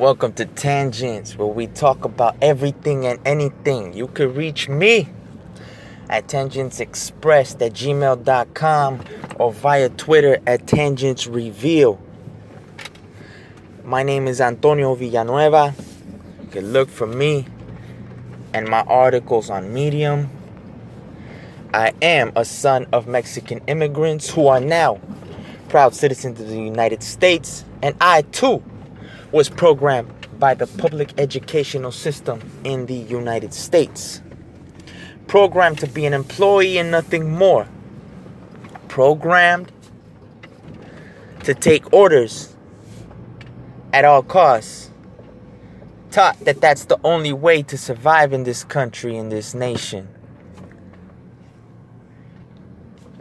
Welcome to Tangents, where we talk about everything and anything. You can reach me at tangentsexpress at gmail.com or via Twitter at Tangents Reveal. My name is Antonio Villanueva. You can look for me and my articles on Medium. I am a son of Mexican immigrants who are now proud citizens of the United States, and I too was programmed by the public educational system in the United States. Programmed to be an employee and nothing more. Programmed to take orders at all costs. Taught that that's the only way to survive in this country, in this nation.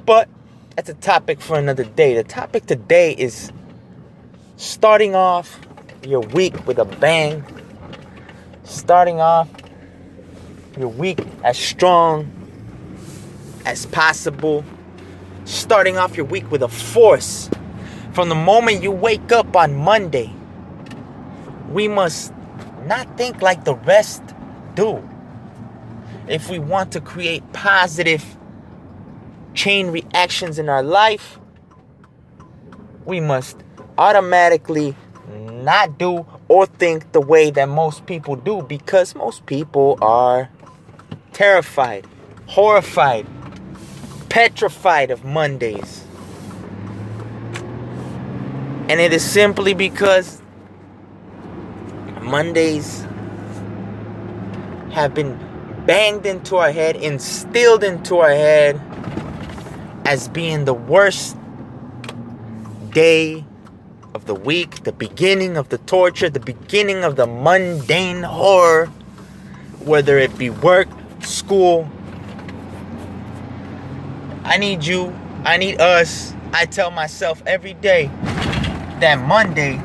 But that's a topic for another day. The topic today is starting off your week with a bang. Starting off your week as strong as possible. Starting off your week with a force. From the moment you wake up on Monday, we must not think like the rest do. If we want to create positive chain reactions in our life, we must automatically not do or think the way that most people do because most people are terrified, horrified, petrified of Mondays. And it is simply because Mondays have been banged into our head, instilled into our head as being the worst day the week, the beginning of the torture, the beginning of the mundane horror, whether it be work, school. I need you, I need us. I tell myself every day that Monday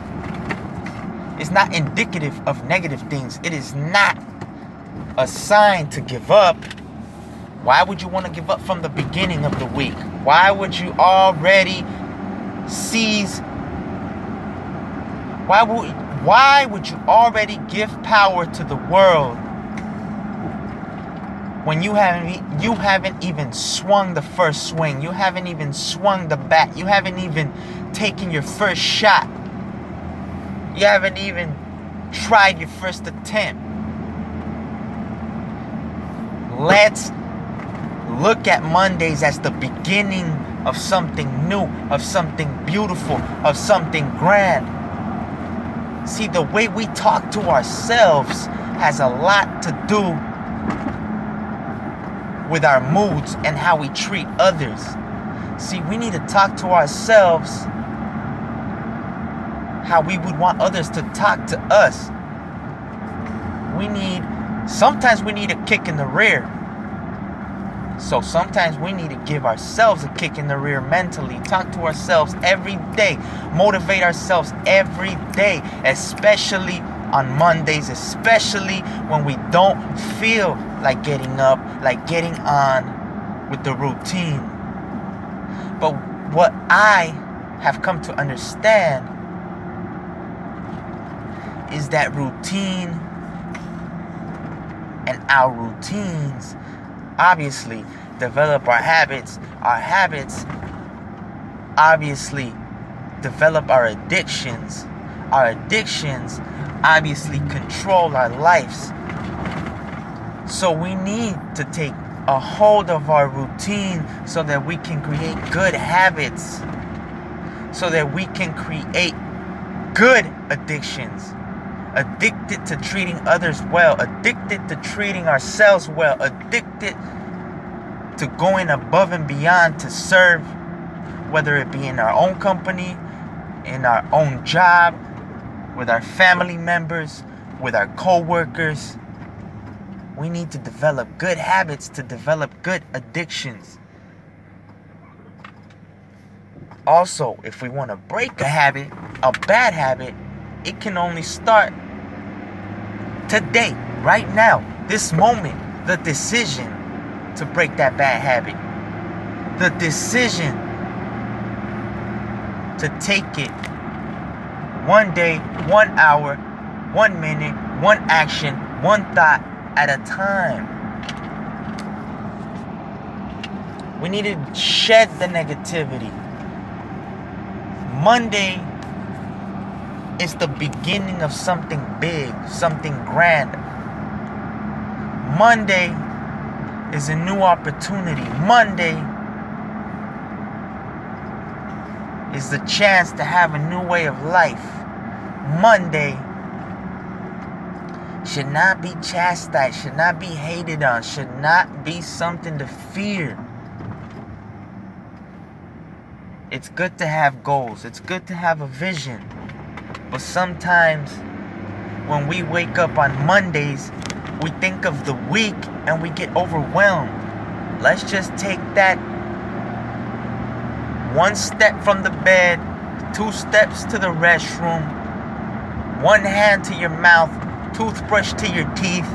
is not indicative of negative things. It is not a sign to give up. Why would you want to give up from the beginning of the week? Why would you already seize why would why would you already give power to the world when you haven't you haven't even swung the first swing, you haven't even swung the bat, you haven't even taken your first shot. You haven't even tried your first attempt. Let's look at Mondays as the beginning of something new, of something beautiful, of something grand. See, the way we talk to ourselves has a lot to do with our moods and how we treat others. See, we need to talk to ourselves how we would want others to talk to us. We need, sometimes we need a kick in the rear. So sometimes we need to give ourselves a kick in the rear mentally. Talk to ourselves every day. Motivate ourselves every day, especially on Mondays, especially when we don't feel like getting up, like getting on with the routine. But what I have come to understand is that routine and our routines obviously develop our habits. Our habits obviously develop our addictions. Our addictions obviously control our lives. So we need to take a hold of our routine so that we can create good habits. So that we can create good addictions addicted to treating others well, addicted to treating ourselves well, addicted to going above and beyond to serve, whether it be in our own company, in our own job, with our family members, with our co workers. We need to develop good habits to develop good addictions. Also, if we want to break a habit, a bad habit, it can only start today, right now, this moment, the decision to break that bad habit. The decision to take it one day, one hour one minute, one action, one thought at a time. We need to shed the negativity. Monday is the beginning of something big, something grand. Monday is a new opportunity. Monday is the chance to have a new way of life. Monday should not be chastised, should not be hated on, should not be something to fear. It's good to have goals, it's good to have a vision. But sometimes when we wake up on Mondays, we think of the week and we get overwhelmed. Let's just take that one step from the bed, two steps to the restroom, one hand to your mouth, toothbrush to your teeth.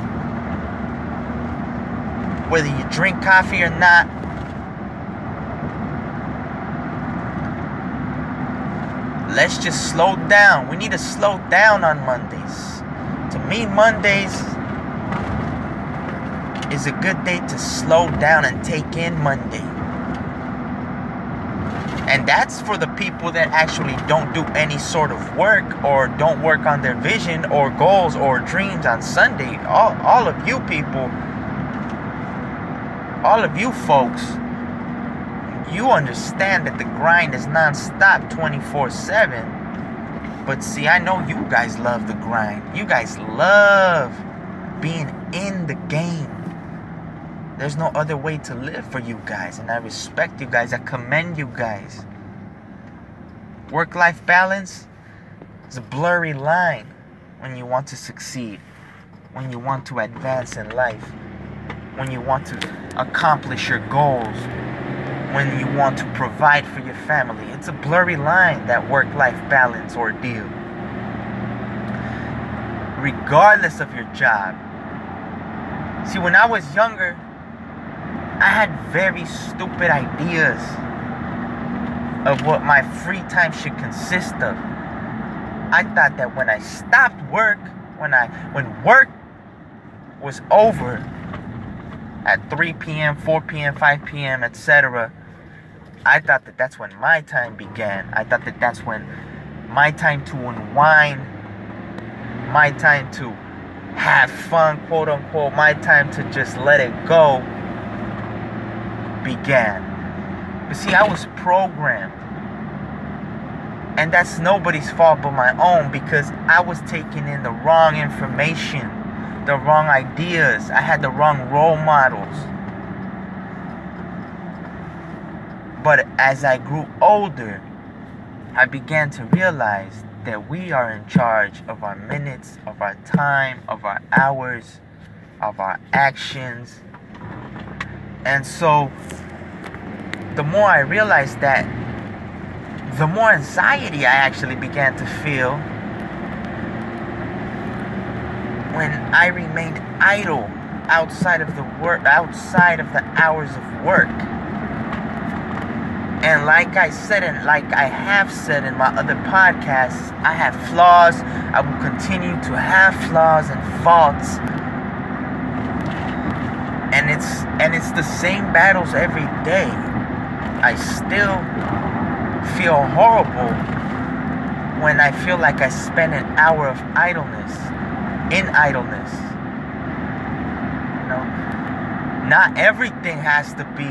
Whether you drink coffee or not, let's just slow down. We need to slow down on Mondays. To me, Mondays is a good day to slow down and take in Monday. And that's for the people that actually don't do any sort of work or don't work on their vision or goals or dreams on Sunday. All, all of you people, all of you folks, you understand that the grind is non-stop 24-7 but see i know you guys love the grind. You guys love being in the game. There's no other way to live for you guys and i respect you guys. I commend you guys. Work-life balance is a blurry line when you want to succeed when you want to advance in life when you want to accomplish your goals when you want to provide for your family. It's a blurry line, that work life balance ordeal. Regardless of your job. See, when I was younger, I had very stupid ideas of what my free time should consist of. I thought that when I stopped work, when I when work was over at 3 p.m., 4 p.m., 5 p.m., etc., I thought that that's when my time began. I thought that that's when my time to unwind, my time to have fun, quote unquote, my time to just let it go began. But see, I was programmed. And that's nobody's fault but my own because I was taking in the wrong information, the wrong ideas. I had the wrong role models. But as I grew older, I began to realize that we are in charge of our minutes, of our time, of our hours, of our actions. And so, the more I realized that, the more anxiety I actually began to feel when I remained idle outside of the work outside of the hours of work. And like I said, and like I have said in my other podcasts, I have flaws. I will continue to have flaws and faults. And it's and it's the same battles every day. I still feel horrible when I feel like I spend an hour of idleness in idleness. You know, not everything has to be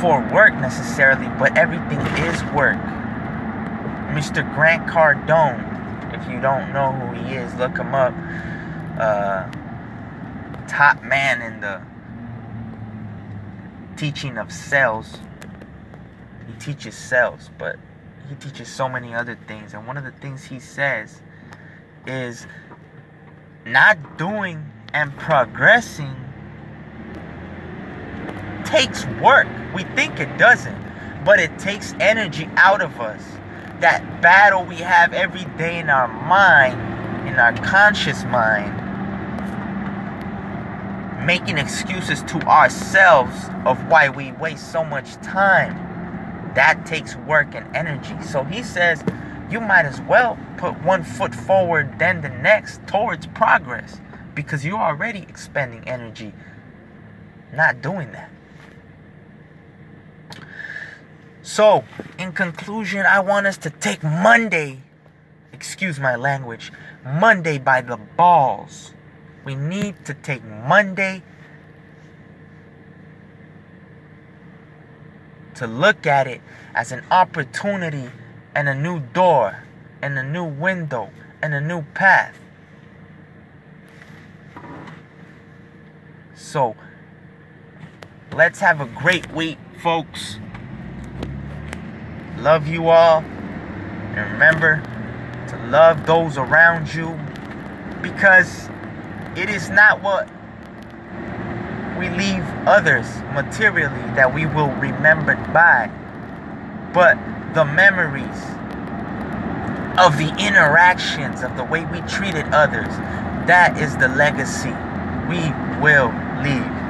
for work necessarily, but everything is work. Mr. Grant Cardone, if you don't know who he is, look him up. Uh, top man in the teaching of sales. He teaches sales, but he teaches so many other things. And one of the things he says is not doing and progressing takes work. We think it doesn't, but it takes energy out of us. That battle we have every day in our mind, in our conscious mind, making excuses to ourselves of why we waste so much time. That takes work and energy. So he says, you might as well put one foot forward then the next towards progress because you're already expending energy not doing that. So, in conclusion, I want us to take Monday, excuse my language, Monday by the balls. We need to take Monday to look at it as an opportunity and a new door and a new window and a new path. So, let's have a great week, folks. Love you all. And remember to love those around you because it is not what we leave others materially that we will remember by, but the memories of the interactions, of the way we treated others. That is the legacy we will leave.